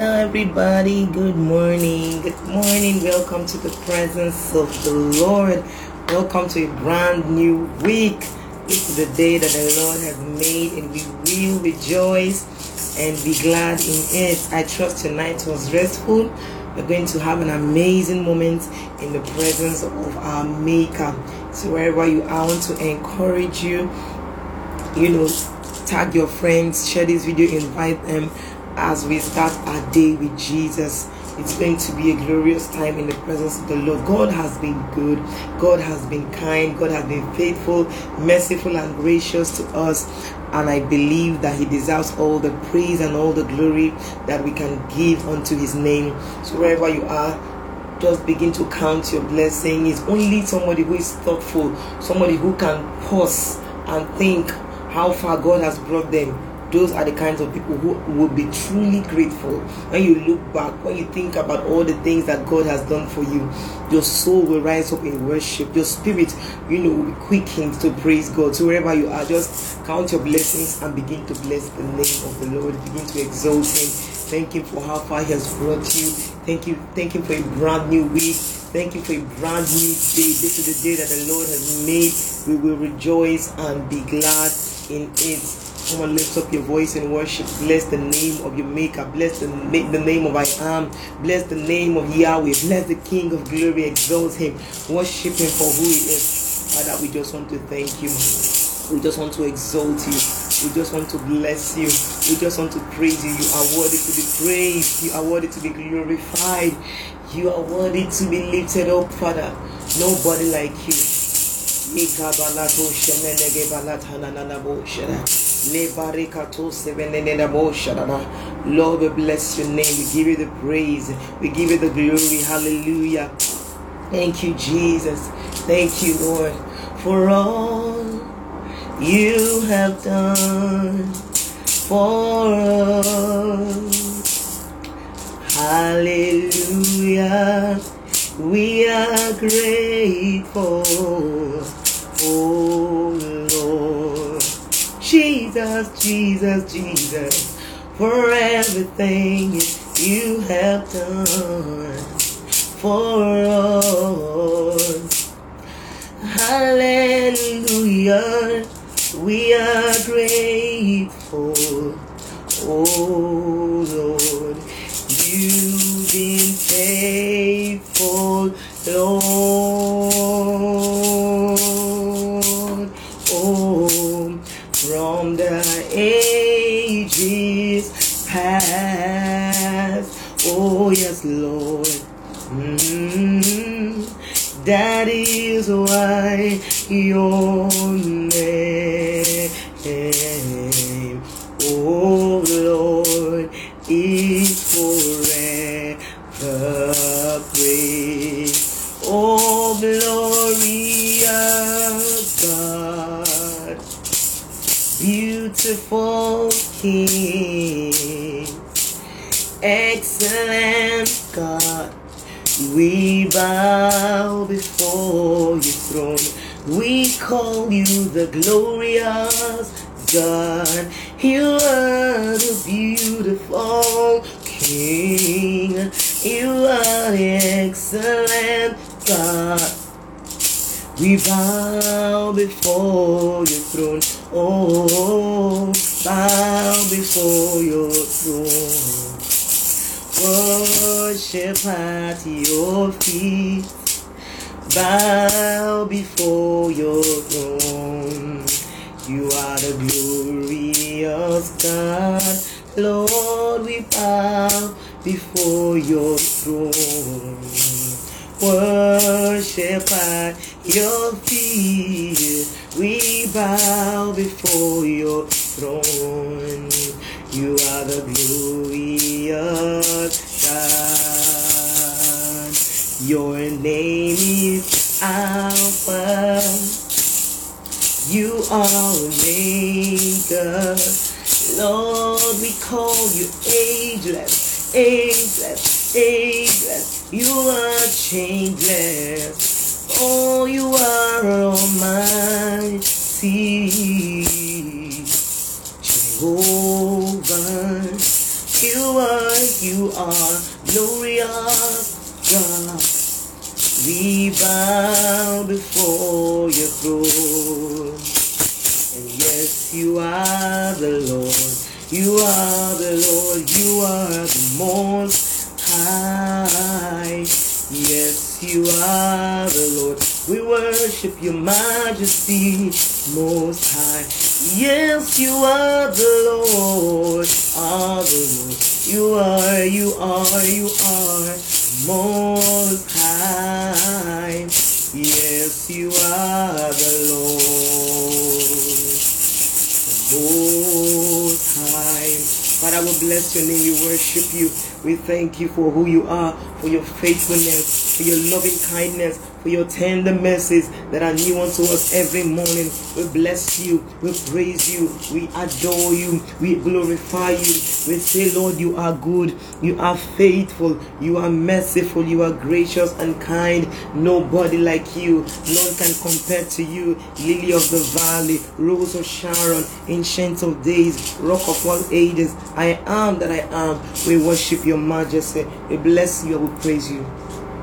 everybody. Good morning. Good morning. Welcome to the presence of the lord. Welcome to a brand new week. Is the day that the lord has made and we will rejoice and be glad in it. I trust tonight was restful. We're going to have an amazing moment in the presence of our maker. So wherever you are i want to encourage you. You know tag your friends share this video invite them as we start our day with Jesus. It's going to be a glorious time in the presence of the Lord. God has been good. God has been kind. God has been faithful, merciful, and gracious to us. And I believe that He deserves all the praise and all the glory that we can give unto His name. So, wherever you are, just begin to count your blessing. It's only somebody who is thoughtful, somebody who can pause and think how far God has brought them those are the kinds of people who will be truly grateful when you look back when you think about all the things that god has done for you. Your soul will rise up in worship. Your spirit you know will be quickened to praise god. So wherever you are just count your blessings and begin to bless the name of the lord. Begin to exalt him. Thank him for how far he has brought you. Thank you thank him for a brand new week. Thank you for a brand new day. This is the day that the Lord has made. We will rejoice and be glad in it. Come on, lift up your voice and worship. Bless the name of your Maker. Bless the, the name of I am. Bless the name of Yahweh. Bless the King of glory. Exalt him. Worship him for who he is. Father, we just want to thank you. We just want to exalt you. We just want to bless you. We just want to praise you. You are worthy to be praised. You are worthy to be glorified. You are worthy to be lifted up, Father. Nobody like you. Lord, we bless your name. We give you the praise. We give you the glory. Hallelujah. Thank you, Jesus. Thank you, Lord, for all you have done for us. Hallelujah. We are grateful. Jesus, Jesus, Jesus, for everything you have done for us. Hallelujah, we are grateful. Oh Lord, you've been faithful, Lord. Yes, Lord. Mm-hmm. That is why your name, oh Lord, is forever praised. Oh, glorious God beautiful King, excellent. We bow before your throne. We call you the glorious God. You are the beautiful King. You are the excellent God. We bow before your throne. Oh, bow before your throne. Worship at your feet. Bow before your throne. You are the glorious God. Lord, we bow before your throne. Worship at your feet. We bow before your throne. You are the glorious God. Your name is Alpha. You are Omega. Lord, we call you ageless, ageless, ageless. You are changeless. Oh, you are almighty. Jehovah, you are you are glorious God. We bow before your throne. And yes, you are the Lord. You are the Lord. You are the most high. Yes, you are the Lord. We worship your majesty most high. Yes, you are the Lord. Are the Lord. You are, you are, you are most high. Yes, you are the Lord. Most high. Father, we bless your name. We worship you. We thank you for who you are, for your faithfulness, for your loving kindness, for your tender mercies that are new unto us every morning. We bless you, we praise you, we adore you, we glorify you. We say, Lord, you are good, you are faithful, you are merciful, you are gracious and kind. Nobody like you, none can compare to you. Lily of the valley, rose of Sharon, ancient of days, rock of all ages. I am that I am. We worship your majesty. We bless you, we praise you.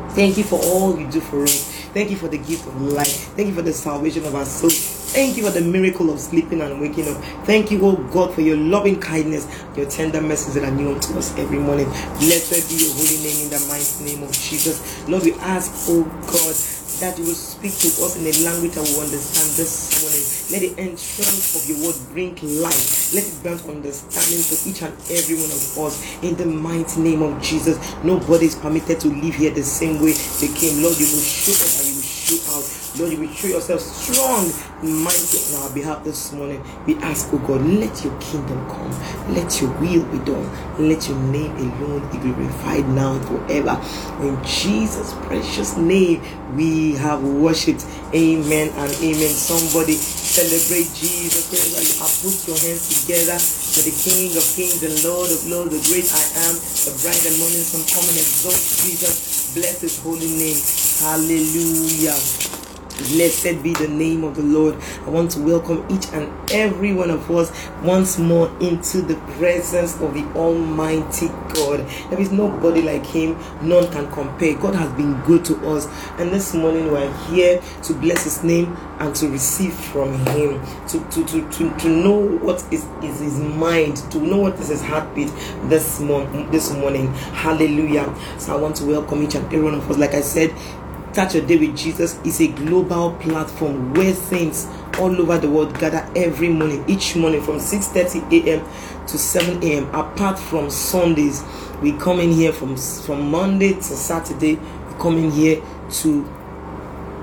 Thank you for all you do for us. Thank you for the gift of life. Thank you for the salvation of our souls. Thank you for the miracle of sleeping and waking up. Thank you, oh God, for your loving kindness, your tender mercies that are new unto us every morning. Blessed be your holy name in the mighty name of Jesus. Lord, we ask, oh God, that you will speak to us in a language that we understand this morning. Let the entrance of your word bring life. Let it grant understanding to each and every one of us in the mighty name of Jesus. Nobody is permitted to live here the same way they came. Lord, you will show up and you will show out. Lord, you will show yourself strong and mighty on our behalf this morning. We ask, oh God, let your kingdom come. Let your will be done. Let your name alone be glorified now and forever. In Jesus' precious name, we have worshipped. Amen and amen. Somebody celebrate Jesus. Wherever put your hands together for the King of Kings and Lord of Lords, the great I am, the bright and morning sun, come and exalt Jesus. Bless his holy name. Hallelujah. Blessed be the name of the Lord. I want to welcome each and every one of us once more into the presence of the Almighty God. There is nobody like Him, none can compare. God has been good to us, and this morning we are here to bless His name and to receive from Him, to, to, to, to, to know what is, is His mind, to know what is His heartbeat this, morning. this morning. Hallelujah. So I want to welcome each and every one of us. Like I said, Start Your Day with Jesus is a global platform where saints all over the world gather every morning, each morning from 6:30 a.m. to 7 a.m. Apart from Sundays, we come in here from from Monday to Saturday. We come in here to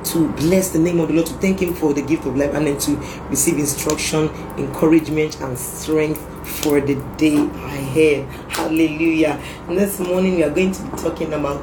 to bless the name of the Lord, to thank Him for the gift of life, and then to receive instruction, encouragement, and strength for the day ahead. Hallelujah. And this morning we are going to be talking about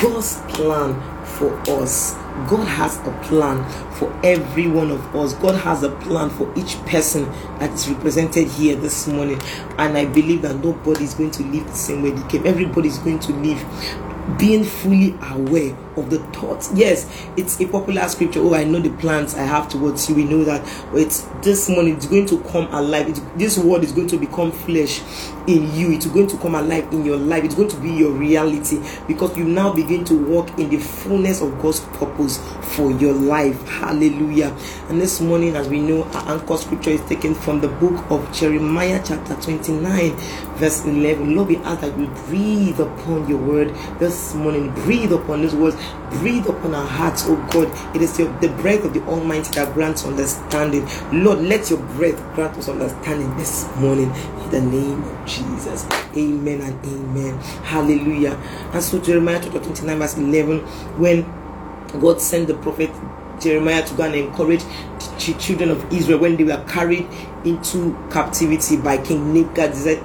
God's plan for us. God has a plan for every one of us. God has a plan for each person that is represented here this morning. And I believe that nobody is going to live the same way they came. Everybody is going to live being fully aware of the thoughts. Yes, it's a popular scripture. Oh, I know the plans I have towards you. We know that. It's this morning. It's going to come alive. It's, this word is going to become flesh in you. It's going to come alive in your life. It's going to be your reality because you now begin to walk in the fullness of God's purpose for your life. Hallelujah. And this morning, as we know, our anchor scripture is taken from the book of Jeremiah, chapter 29, verse 11. Lord, we ask that you breathe upon your word this morning. Breathe upon these words. Breathe upon our hearts, oh God. It is the breath of the Almighty that grants understanding. Lord, let your breath grant us understanding this morning in the name of Jesus. Amen and amen. Hallelujah. And so Jeremiah chapter 29, verse 11, when God sent the prophet Jeremiah to go and encourage the children of Israel when they were carried into captivity by King Nebuchadnezzar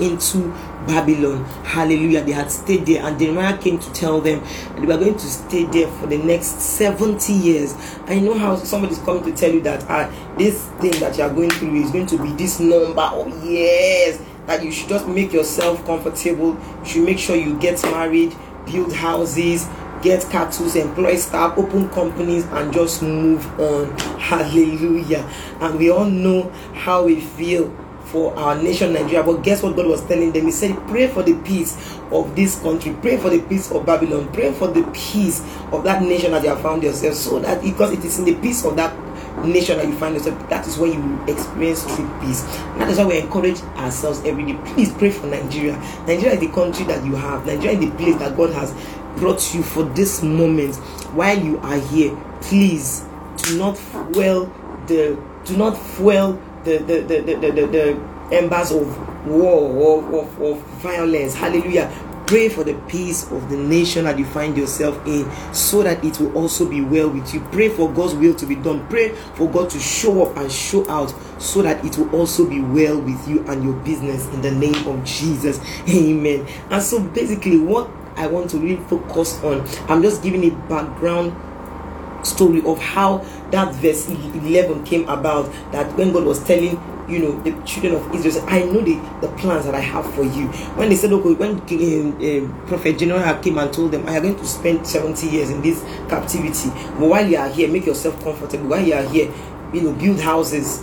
into Babylon. Hallelujah. They had stayed there, and Jeremiah came to tell them they were going to stay there for the next 70 years. I know how somebody's coming to tell you that uh, this thing that you are going through is going to be this number of years. That you should just make yourself comfortable. You should make sure you get married, build houses, get cattle, employ staff, open companies, and just move on. Hallelujah. And we all know how we feel for our nation Nigeria. But guess what God was telling them? He said, Pray for the peace of this country, pray for the peace of Babylon, pray for the peace of that nation that you have found yourself. So that because it is in the peace of that nation that you find yourself, that is when you experience true peace. That is why we encourage ourselves every day. Please pray for Nigeria. Nigeria is the country that you have, Nigeria is the place that God has brought you for this moment while you are here. Please do not fuel the do not fuel the the the the, the, embers of war or of, of violence. Hallelujah. Pray for the peace of the nation that you find yourself in so that it will also be well with you. Pray for God's will to be done. Pray for God to show up and show out so that it will also be well with you and your business in the name of Jesus. Amen. And so basically, what I want to really focus on, I'm just giving a background story of how that verse 11 came about that when God was telling you know the children of Israel I know the, the plans that I have for you. When they said okay when uh, prophet Jeremiah came and told them I am going to spend 70 years in this captivity but while you are here make yourself comfortable. While you are here you know build houses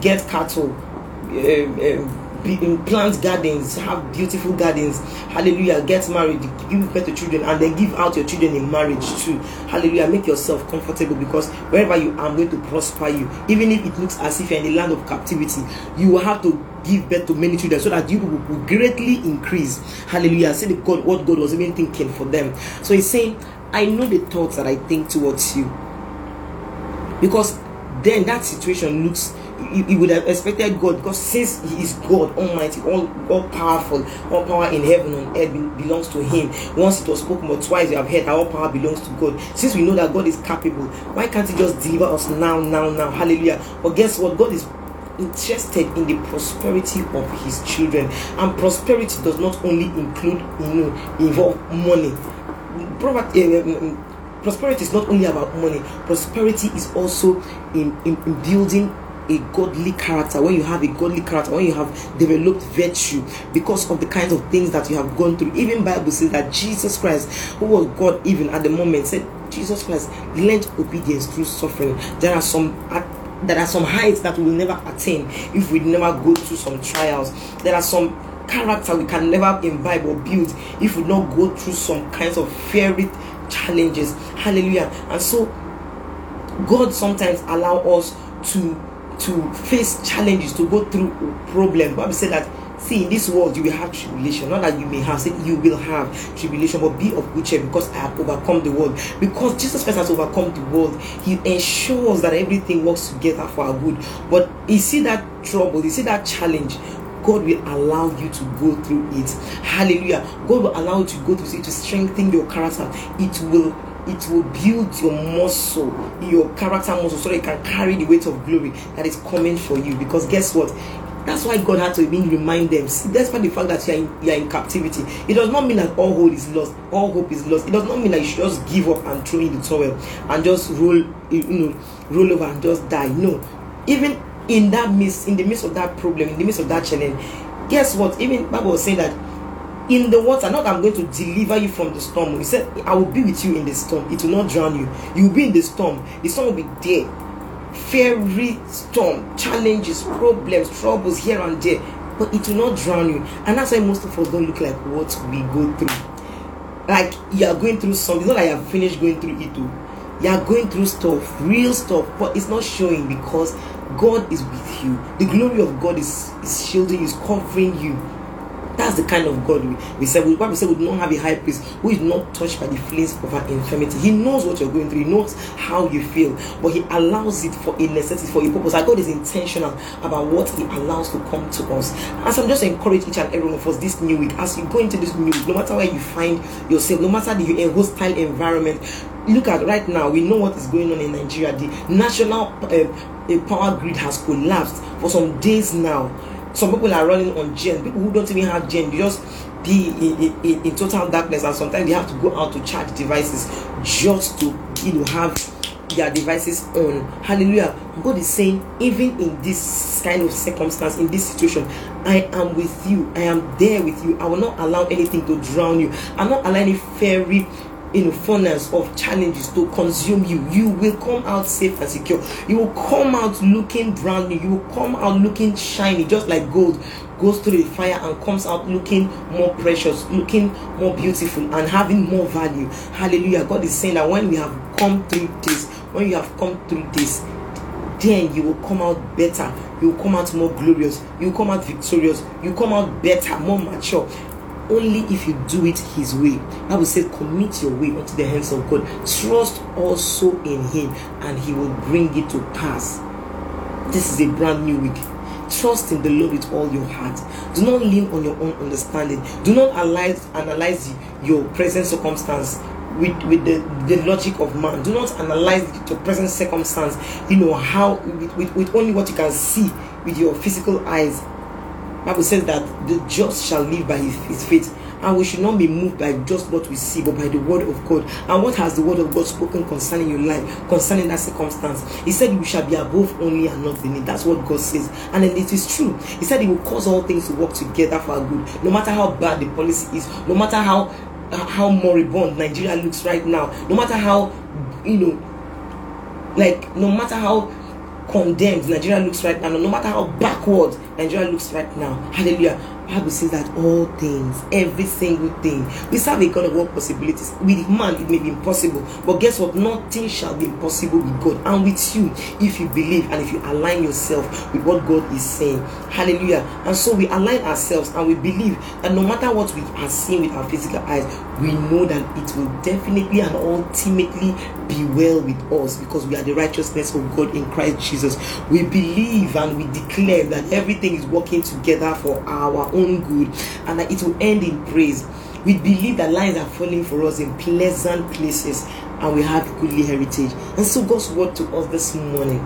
get cattle um, um, plant gardens, have beautiful gardens. Hallelujah. Get married, give birth to children, and then give out your children in marriage too. Hallelujah. Make yourself comfortable because wherever you are, I'm going to prosper you. Even if it looks as if you're in the land of captivity, you will have to give birth to many children so that you will, greatly increase. Hallelujah. See the God, what God was even thinking for them. So he's saying, I know the thoughts that I think towards you. Because then that situation looks you, would have expected God because since He is God Almighty, all, all powerful, all power in heaven and earth belongs to Him. Once it was spoken, but twice you have heard all power belongs to God. Since we know that God is capable, why can't He just deliver us now, now, now? Hallelujah. But guess what? God is interested in the prosperity of his children and prosperity does not only include you know involve money Property, uh, um, um, prosperity is not only about money prosperity is also in, in, in building a godly character, when you have a godly character, when you have developed virtue because of the kinds of things that you have gone through. Even Bible says that Jesus Christ, who was God even at the moment, said Jesus Christ learned obedience through suffering. There are some there are some heights that we will never attain if we never go through some trials. There are some character we can never imbibe or build if we not go through some kinds of fiery challenges. Hallelujah. And so God sometimes allow us to to face challenges, to go through problems. Bible said that see in this world you will have tribulation. Not that you may have, said you will have tribulation, but be of good cheer because I have overcome the world. Because Jesus Christ has overcome the world, He ensures that everything works together for our good. But you see that trouble, you see that challenge. God will allow you to go through it. Hallelujah. God will allow you to go through it to strengthen your character. It will it will build your muscle, your character muscle, so that you can carry the weight of glory that is coming for you. Because guess what? That's why God had to even remind them. See, despite the fact that you are, in, you are in captivity, it does not mean that all hope is lost. All hope is lost. It does not mean that you should just give up and throw in the towel and just roll, you know, roll over and just die. No, even in that midst, in the midst of that problem, in the midst of that challenge, guess what? Even Bible was saying that in the water. Not I'm going to deliver you from the storm. He said, I will be with you in the storm. It will not drown you. You will be in the storm. The storm will be there. Fiery storm, challenges, problems, troubles here and there. But it will not drown you. And that's why most of us don't look like what we go through. Like you are going through something. It's not like you have finished going through it too. You are going through stuff, real stuff, but it's not showing because God is with you. The glory of God is, is shielding you, is covering you that's the kind of God we, we said. We, we said we do not have a high priest who is not touched by the flames of our infirmity. He knows what you're going through. He knows how you feel, but He allows it for a necessity, for a purpose. Our God is intentional about what He allows to come to us. As I'm just encourage each and every one of us this new week, as you go into this new week, no matter where you find yourself, no matter the hostile environment, look at right now. We know what is going on in Nigeria. The national uh, power grid has collapsed for some days now some people are running on gen. People who don't even have gen, they just be in, in, in, total darkness, and sometimes they have to go out to charge devices just to you know have their devices on. Hallelujah. God is saying, even in this kind of circumstance, in this situation, I am with you. I am there with you. I will not allow anything to drown you. I'm not allowing any fairy you know funnels of challenges to consume you. You will come out safe and secure. You will come out looking brand new. You will come out looking shiny just like gold. Goes through the fire and comes out looking more precious looking more beautiful and having more value. Hallelujah. God is saying that when we have come through this when you have come through this then you will come out better. You will come out more glorious. You will come out victorious. You will come out better more mature only if you do it his way. Bible says, commit your way unto the hands of God. Trust also in him, and he will bring it to pass. This is a brand new week. Trust in the Lord with all your heart. Do not lean on your own understanding. Do not analyze analyze your present circumstance with, with the, the logic of man. Do not analyze your present circumstance, you know, how with, with, with only what you can see with your physical eyes Bible says that the just shall live by his, his faith. And we should not be moved by just what we see, but by the word of God. And what has the word of God spoken concerning your life, concerning that circumstance? He said, You shall be above only and not beneath. That's what God says. And then it is true. He said, He will cause all things to work together for our good. No matter how bad the policy is, no matter how how moribund Nigeria looks right now, no matter how you know, like no matter how condemned Nigeria looks right now, no matter how backward Nigeria looks right now. Hallelujah. Bible says that all things, every single thing, we serve a God of all possibilities. With man, it may be impossible, but guess what? Nothing shall be impossible with God and with you if you believe and if you align yourself with what God is saying. Hallelujah. And so we align ourselves and we believe that no matter what we are seeing with our physical eyes, we know that it will definitely and ultimately be well with us because we are the righteousness of God in Christ Jesus. We believe and we declare that everything is working together for our own good and that it will end in praise. We believe that lines are falling for us in pleasant places and we have goodly heritage. And so God's word to us this morning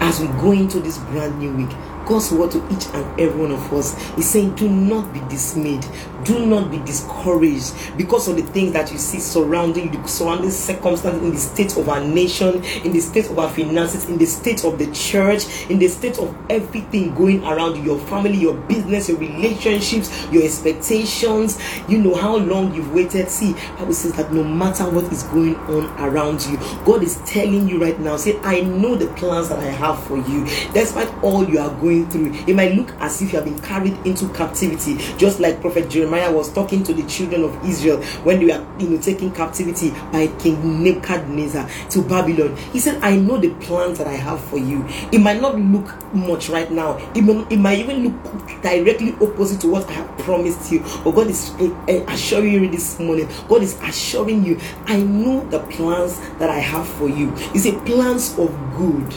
as we go into this brand new week God's word to each and every one of us is saying, Do not be dismayed, do not be discouraged because of the things that you see surrounding the surrounding circumstances in the state of our nation, in the state of our finances, in the state of the church, in the state of everything going around your family, your business, your relationships, your expectations. You know how long you've waited. See, Bible says that no matter what is going on around you, God is telling you right now, say, I know the plans that I have for you, despite all you are going going through. It might look as if you have been carried into captivity, just like Prophet Jeremiah was talking to the children of Israel when they were you know taking captivity by King Nebuchadnezzar to Babylon. He said, I know the plans that I have for you. It might not look much right now, it, may, it might even look directly opposite to what I have promised you. But God is eh, eh, assuring you this morning, God is assuring you, I know the plans that I have for you. He said, plans of good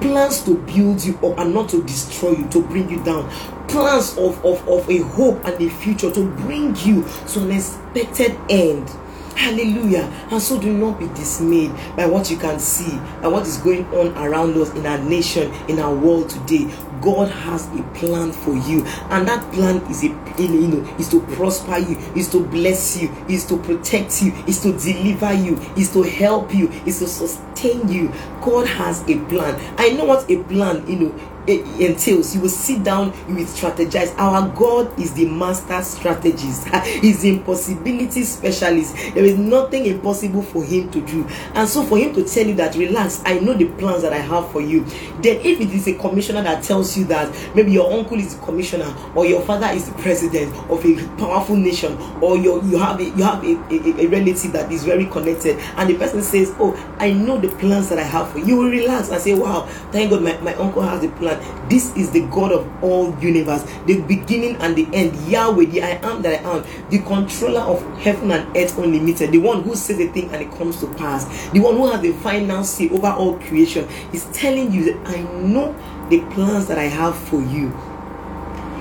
plans to build you up and not to destroy you, to bring you down. Plans of, of, of a hope and a future to bring you to an expected end. Hallelujah. And so do not be dismayed by what you can see and what is going on around us in our nation, in our world today. God has a plan for you, and that plan is a you know is to prosper you, is to bless you, is to protect you, is to deliver you, is to help you, is to sustain you. God has a plan. I know what a plan you know entails. You will sit down, you will strategize. Our God is the master strategist, He's the impossibility specialist. There is nothing impossible for Him to do. And so, for Him to tell you that, relax, I know the plans that I have for you. Then, if it is a commissioner that tells you that maybe your uncle is the commissioner or your father is the president of a powerful nation, or you have a, you have a, a, a relative that is very connected, and the person says, Oh, I know the plans that I have for you, you will relax and say, Wow, thank God, my, my uncle has the plan. This is the God of all universe, the beginning and the end. Yahweh, the I am that I am, the controller of heaven and earth unlimited, the one who says a thing and it comes to pass, the one who has the final say over all creation, is telling you that I know the plans that I have for you.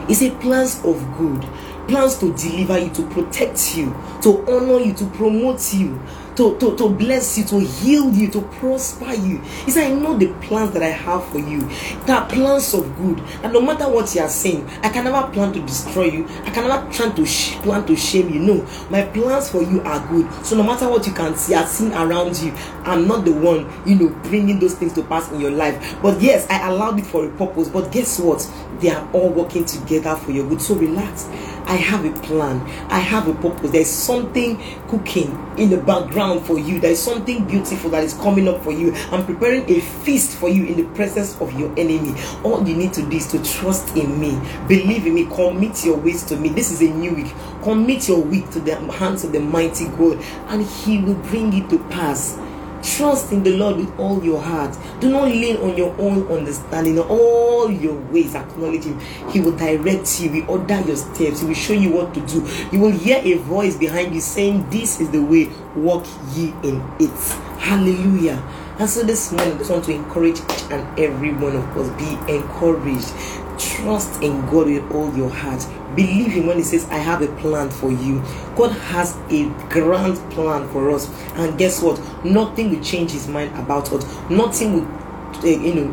It's a plans of good, plans to deliver you, to protect you, to honor you, to promote you, to, to, to bless you, to heal you, to prosper you. He said, I know the plans that I have for you. That are plans of good. And no matter what you are saying, I can never plan to destroy you. I can never to sh- plan to shame you. No, my plans for you are good. So no matter what you can see, are seen around you, I'm not the one, you know, bringing those things to pass in your life. But yes, I allowed it for a purpose. But guess what? They are all working together for your good. So relax. I have a plan. I have a purpose. There's something cooking in the background for you. There's something beautiful that is coming up for you. I'm preparing a feast for you in the presence of your enemy. All you need to do is to trust in me. Believe in me. Commit your ways to me. This is a new week. Commit your week to the hands of the mighty God, and He will bring it to pass. Trust in the Lord with all your heart. Do not lean on your own understanding. All your ways acknowledge Him. He will direct you. He will order your steps. He will show you what to do. You will hear a voice behind you saying, This is the way, walk ye in it. Hallelujah. And so this morning, I just want to encourage each and every one of us be encouraged. Trust in God with all your heart. Believe Him when He says, I have a plan for you. God has a grand plan for us. And guess what? Nothing will change His mind about us. Nothing will, uh, you know,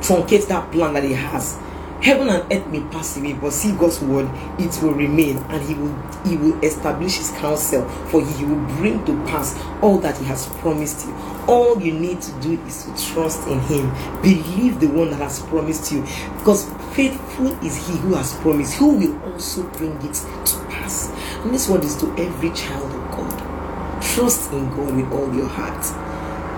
truncate that plan that He has. Heaven and earth may pass away, but see God's word, it will remain, and He will He will establish His counsel for. He will bring to pass all that He has promised you. All you need to do is to trust in Him. Believe the one that has promised you, because faithful is He who has promised, who will also bring it to pass. And this word is to every child of God. Trust in God with all your heart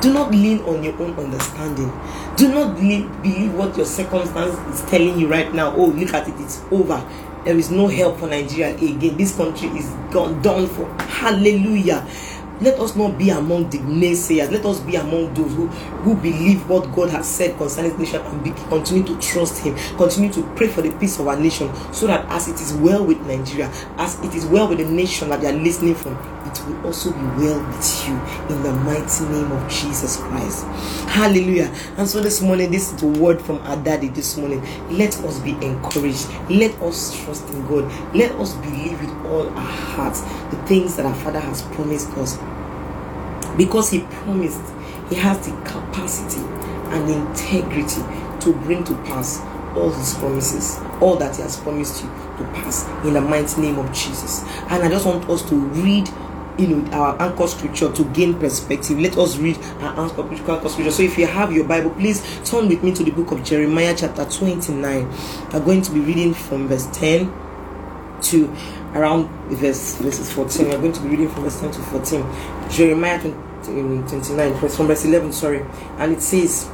do not lean on your own understanding. Do not believe what your circumstance is telling you right now. Oh, look at it, it's over. There is no help for Nigeria again. This country is gone done for. Hallelujah. Let us not be among the naysayers. Let us be among those who, who believe what God has said concerning this nation and be, continue to trust Him. Continue to pray for the peace of our nation so that as it is well with Nigeria, as it is well with the nation that they are listening from, it will also be well with you in the mighty name of Jesus Christ. Hallelujah. And so this morning, this is the word from our daddy this morning. Let us be encouraged. Let us trust in God. Let us believe with all our hearts the things that our Father has promised us. Because He promised, He has the capacity and integrity to bring to pass all His promises, all that He has promised you to pass in the mighty name of Jesus. And I just want us to read you know our anchor scripture to gain perspective. Let us read our anchor scripture so if you have your bible please turn with me to the book of jeremiah chapter 29 we're going to be reading from verse 10 to around verse verses 14 we're going to be reading from verse 10 to 14 jeremiah um, 29 from verse 11 sorry. And it says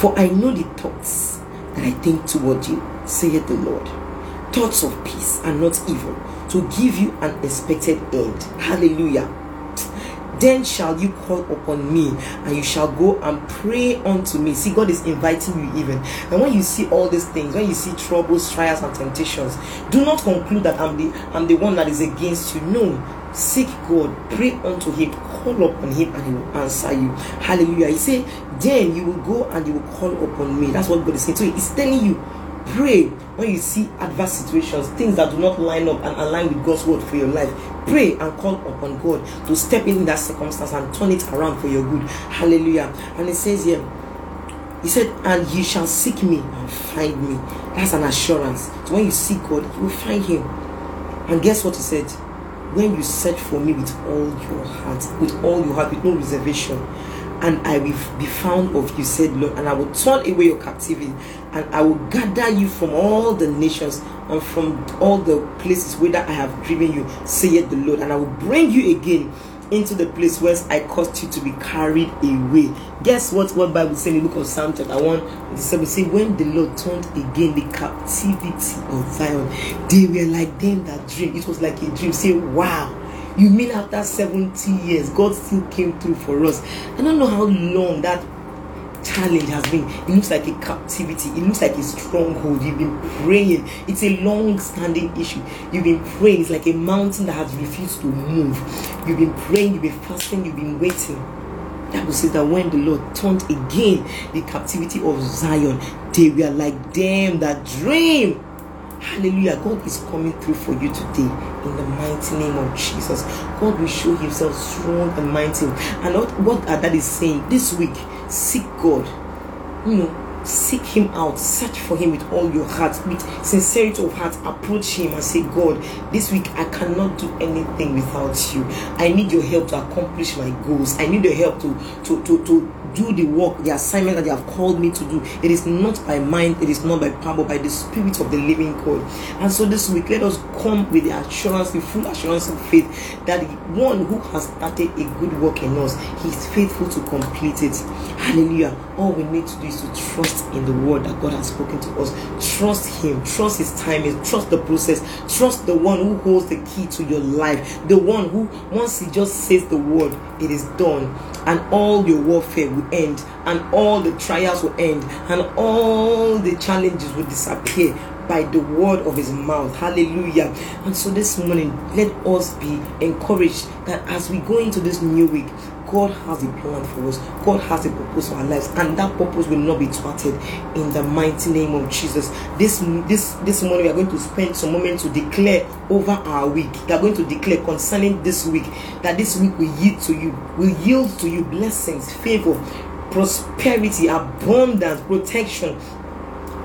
for i know the thoughts that i think toward you saith the lord. Thoughts of peace and not evil to give you an expected end. Hallelujah. Then shall you call upon me, and you shall go and pray unto me. See, God is inviting you even. And when you see all these things, when you see troubles, trials, and temptations, do not conclude that I'm the I'm the one that is against you. No, seek God, pray unto Him, call upon Him, and He will answer you. Hallelujah. He said, Then you will go and you will call upon me. That's what God is saying. So He's telling you Pray when you see adverse situations, things that do not line up and align with God's word for your life. Pray and call upon God to step in that circumstance and turn it around for your good. Hallelujah. And it says here, He said, And ye shall seek me and find me. That's an assurance. So when you seek God, you will find Him. And guess what He said? When you search for me with all your heart, with all your heart, with no reservation, and I will be found of you, said Lord, and I will turn away your captivity, and I will gather you from all the nations and from all the places whither I have driven you, saith the Lord, and I will bring you again into the place where I caused you to be carried away. Guess what? What Bible says in the book of Psalm chapter 1 7 say, When the Lord turned again the captivity of Zion, they were like them that dream. It was like a dream. Say, wow you mean after 70 years, God still came through for us? I don't know how long that challenge has been. It looks like a captivity. It looks like a stronghold. You've been praying. It's a long-standing issue. You've been praying. It's like a mountain that has refused to move. You've been praying. You've been fasting. You've been waiting. That will say that when the Lord turned again the captivity of Zion, they were like them that dream. Hallelujah. God is coming through for you today in the mighty name of Jesus. God will show himself strong and mighty. And what, what that is saying this week, seek God. You know, seek him out search for him with all your heart with sincerity of heart approach him and say god this week i cannot do anything without you i need your help to accomplish my goals i need your help to to to, to do the work, the assignment that they have called me to do. It is not by mind, it is not by power, but by the Spirit of the living God. And so this week, let us come with the assurance, the full assurance of faith that the one who has started a good work in us, he is faithful to complete it. Hallelujah. All we need to do is to trust in the word that God has spoken to us. Trust Him, trust His timing, trust the process, trust the one who holds the key to your life, the one who, once He just says the word, it is done, and all your warfare will end, and all the trials will end, and all the challenges will disappear by the word of his mouth. Hallelujah. And so this morning, let us be encouraged that as we go into this new week, God has a plan for us. God has a purpose for our lives, and that purpose will not be thwarted in the mighty name of Jesus. This this this morning we are going to spend some moment to declare over our week. We are going to declare concerning this week that this week will yield to you, will yield to you blessings, favor, prosperity, abundance, protection,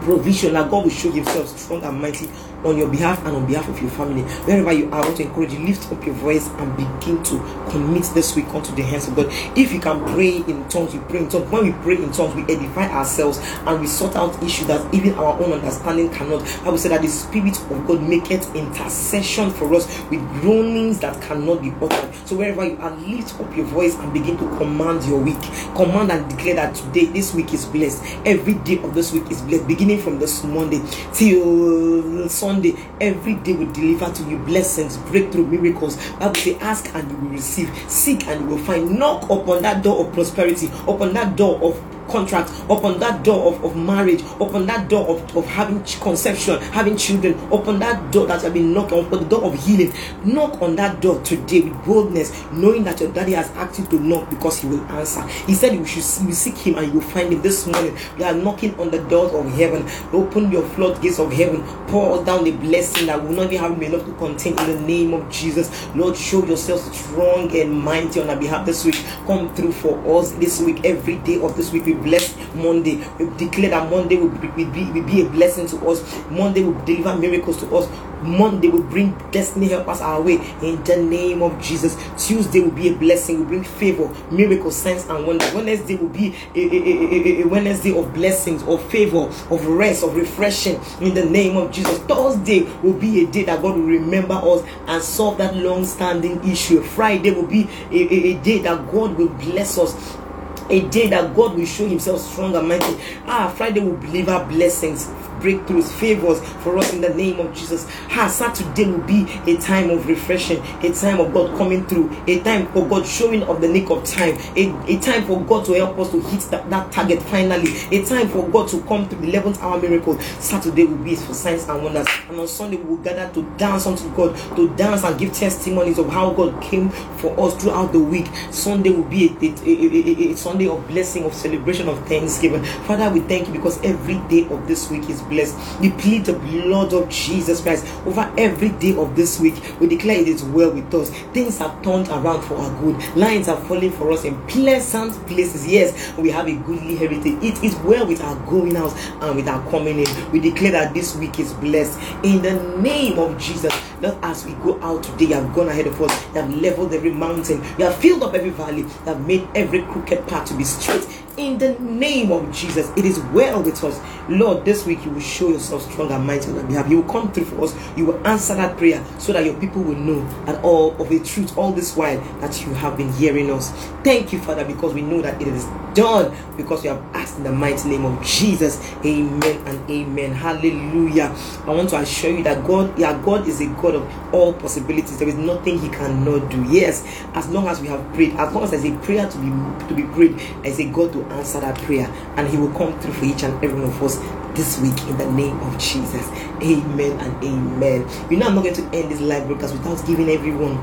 provision that God will show Himself strong and mighty on your behalf and on behalf of your family. Wherever you are, I want to encourage you, lift up your voice and begin to commit this week unto the hands of God. If you can pray in tongues, you pray in tongues. When we pray in tongues, we edify ourselves and we sort out issues that even our own understanding cannot. I will say that the Spirit of God maketh intercession for us with groanings that cannot be uttered. So wherever you are, lift up your voice and begin to command your week. Command and declare that today, this week is blessed. Every day of this week is blessed, beginning from this Monday till Sunday Sunday, every day will deliver to you blessings, breakthrough, miracles. Bible say, ask and you will receive, seek and you will find, knock upon that door of prosperity, upon that door of contract, upon that door of, of marriage, upon that door of, of having conception, having children, upon that door that have been knocking, upon the door of healing. Knock on that door today with boldness, knowing that your daddy has asked you to knock because he will answer. He said you should you seek him and you will find him this morning. We are knocking on the doors of heaven. Open your floodgates of heaven. Pour down the blessing that will not even have enough to contain in the name of Jesus. Lord, show yourself strong and mighty on our behalf this week. Come through for us this week, every day of this week. We bless Monday. We declare that Monday will be, will be, will be a blessing to us. Monday will deliver miracles to us. Monday will bring destiny help us our way in the name of Jesus. Tuesday will be a blessing, will bring favor, miracles, signs, and wonders. Wednesday will be a, a, a, a, Wednesday of blessings, of favor, of rest, of refreshing in the name of Jesus. Thursday will be a day that God will remember us and solve that long standing issue. Friday will be a, a, a day that God will bless us a day that God will show Himself strong and mighty. Ah, Friday will deliver blessings breakthroughs, favors for us in the name of Jesus. Ha, Saturday will be a time of refreshing, a time of God coming through, a time for God showing of the nick of time, a, a time for God to help us to hit that, that target finally, a time for God to come to the 11th hour miracle. Saturday will be for signs and wonders, and on Sunday we will gather to dance unto God, to dance and give testimonies of how God came for us throughout the week. Sunday will be a, a, a, a Sunday of blessing, of celebration, of thanksgiving. Father, we thank you because every day of this week is blessed. We plead the blood of Jesus Christ over every day of this week. We declare it is well with us. Things have turned around for our good. Lines are falling for us in pleasant places. Yes, we have a goodly heritage. It is well with our going out and with our coming in. We declare that this week is blessed in the name of Jesus. That as we go out today, you have gone ahead of us. You have leveled every mountain. You have filled up every valley. You have made every crooked path to be straight in the name of Jesus. It is well with us. Lord, this week you will show yourself strong and mighty on our behalf. You will come through for us. You will answer that prayer so that your people will know and all of the truth all this while that you have been hearing us. Thank you, Father, because we know that it is done because we have asked in the mighty name of Jesus. Amen and amen. Hallelujah. I want to assure you that God, yeah, God is a God of all possibilities. There is nothing He cannot do. Yes, as long as we have prayed, as long as there's a prayer to be to be prayed, there's a God to answer that prayer and he will come through for each and every one of us this week in the name of Jesus. Amen and amen. You know, I'm not going to end this live broadcast without giving everyone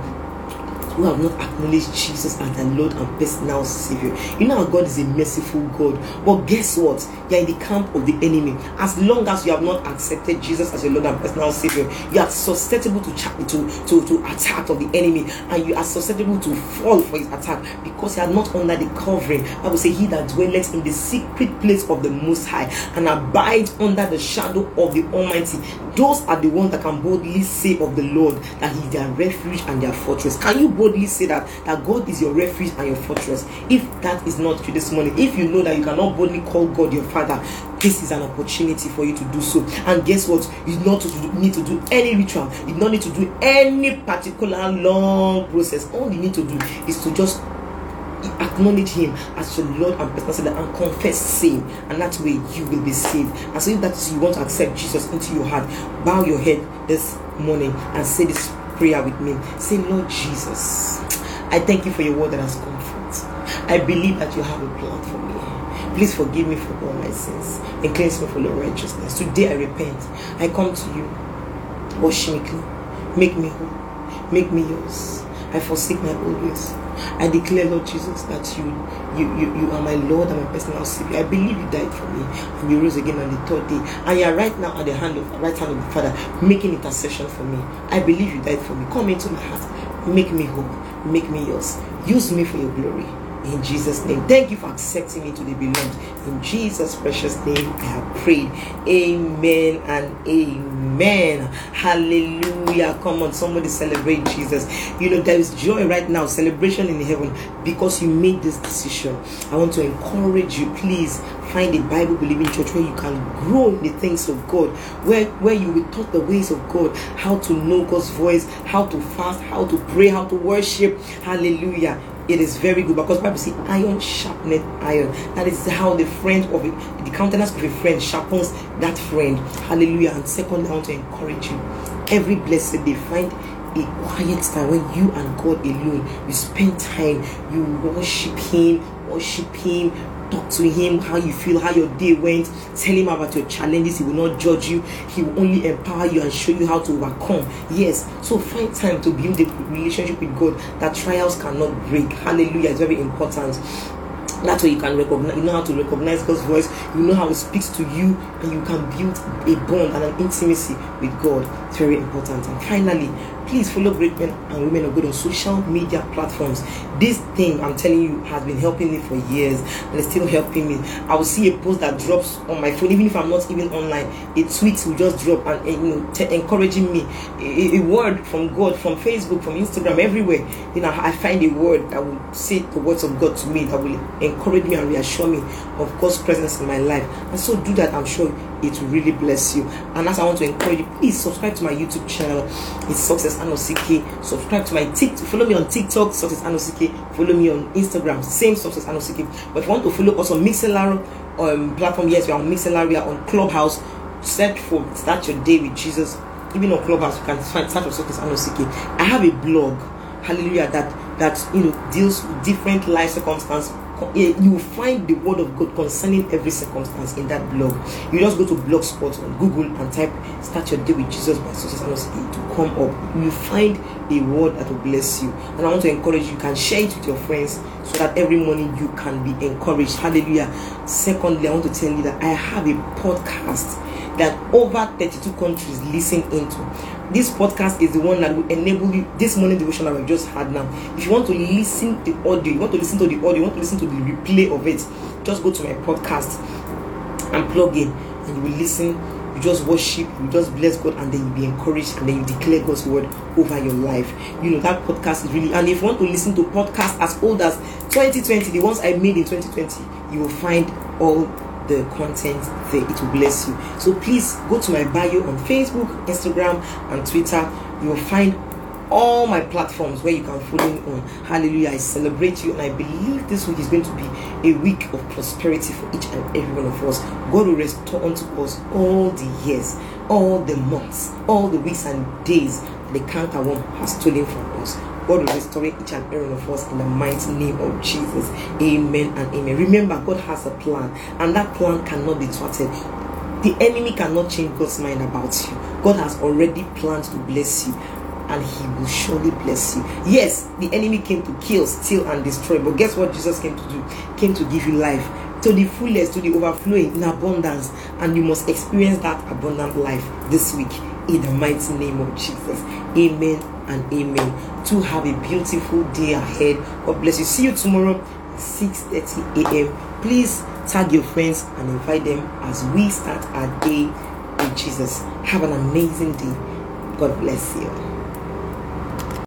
who have not acknowledged Jesus as their Lord and personal Savior. You know God is a merciful God. But guess what? You're in the camp of the enemy. As long as you have not accepted Jesus as your Lord and personal Savior, you are susceptible to, to, to, to attack of the enemy and you are susceptible to fall for his attack because you are not under the covering. I will say, He that dwelleth in the secret place of the Most High and abide under the shadow of the Almighty. Those are the ones that can boldly say of the Lord that He is their refuge and their fortress. Can you boldly boldly say that that God is your refuge and your fortress. If that is not true this morning, if you know that you cannot boldly call God your Father, this is an opportunity for you to do so. And guess what? You do not need to do any ritual. You do not need to do any particular long process. All you need to do is to just acknowledge him as your Lord and personal Savior and confess sin, and that way you will be saved. And so, if that is you want to accept Jesus into your heart, bow your head this morning and say this prayer with me. Say, Lord Jesus, I thank you for your word that has comfort. I believe that you have a plan for me. Please forgive me for all my sins and cleanse me from all righteousness. Today I repent. I come to you. Wash me clean. Make me whole. Make me yours. I forsake my old ways. I declare, Lord Jesus, that you, you, you, you are my Lord and my personal Savior. I believe you died for me and you rose again on the third day. And you are right now at the hand of right hand of the Father, making intercession for me. I believe you died for me. Come into my heart. Make me whole. Make me yours. Use me for your glory. In Jesus' name. Thank you for accepting me to the beloved. In Jesus' precious name, I have prayed. Amen and amen. Hallelujah. Come on, somebody celebrate Jesus. You know, there is joy right now, celebration in heaven because you made this decision. I want to encourage you, please find a Bible believing church where you can grow in the things of God, where, where you will taught the ways of God, how to know God's voice, how to fast, how to pray, how to worship. Hallelujah it is very good because Bible says iron sharpened iron. That is how the friend of it, the countenance of a friend sharpens that friend. Hallelujah. And second, I want to encourage you. Every blessed day, find a quiet time when you and God alone. You spend time, you worship Him, worship Him, talk to him how you feel how your day went. Tell him about your challenges he will not judge you. He will only empower you and show you how to overcome. Yes so find time to build a relationship with god that trials cannot break. Hallelujah it's very important. That's way you can recognize you know how to recognize god's voice. You know how it speaks to you and you can build a bond and an intimacy with god. It's very important. And finally please follow great men and women of God on social media platforms. This thing I'm telling you has been helping me for years and it's still helping me. I will see a post that drops on my phone, even if I'm not even online. A tweet will just drop and, and you know, t- encouraging me. A, a, word from God, from Facebook, from Instagram, everywhere. You know, I find a word that will say the words of God to me that will encourage me and reassure me of God's presence in my life. And so do that, I'm sure it will really bless you. And as I want to encourage you, please subscribe to my YouTube channel. It's Success Anosike. Subscribe to my TikTok. Follow me on TikTok, Success Anosike. Follow me on Instagram, same Success Anosike. But if you want to follow us on Mixlr um, platform, yes, we are on Mixlr. We are on Clubhouse. Search for Start Your Day with Jesus. Even on Clubhouse, you can find Start Your Success Anosike. I have a blog, Hallelujah, that that you know deals with different life circumstances Eh, you will find the word of God concerning every circumstance in that blog. You just go to Blogspot on Google and type "Start Your Day with Jesus" by Success Anosike to come up. You find a word that will bless you. And I want to encourage you. You can share it with your friends so that every morning you can be encouraged. Hallelujah. Secondly, I want to tell you that I have a podcast that over 32 countries listen into. This podcast is the one that will enable you this morning devotion that we just had now. If you want to listen the audio, you want to listen to the audio, you want to listen to the replay of it, just go to my podcast and plug in and you will listen you just worship, you just bless God, and then you be encouraged, and then you declare God's word over your life. You know that podcast is really. And if you want to listen to podcasts as old as 2020, the ones I made in 2020, you will find all the content there. It will bless you. So please go to my bio on Facebook, Instagram, and Twitter. You will find all my platforms where you can follow me on. Hallelujah. I celebrate you and I believe this week is going to be a week of prosperity for each and every one of us. God will restore unto us all the years, all the months, all the weeks and days the canker worm has stolen from. God will restore each and every one of us in the mighty name of Jesus. Amen and amen. Remember, God has a plan, and that plan cannot be thwarted. The enemy cannot change God's mind about you. God has already planned to bless you and he will surely bless you. Yes, the enemy came to kill, steal, and destroy. But guess what Jesus came to do? Came to give you life to the fullest, to the overflowing in abundance. And you must experience that abundant life this week in the mighty name of Jesus. Amen and amen. To have a beautiful day ahead. God bless you. See you tomorrow 6:30 a.m. Please tag your friends and invite them as we start our day with Jesus. Have an amazing day. God bless you.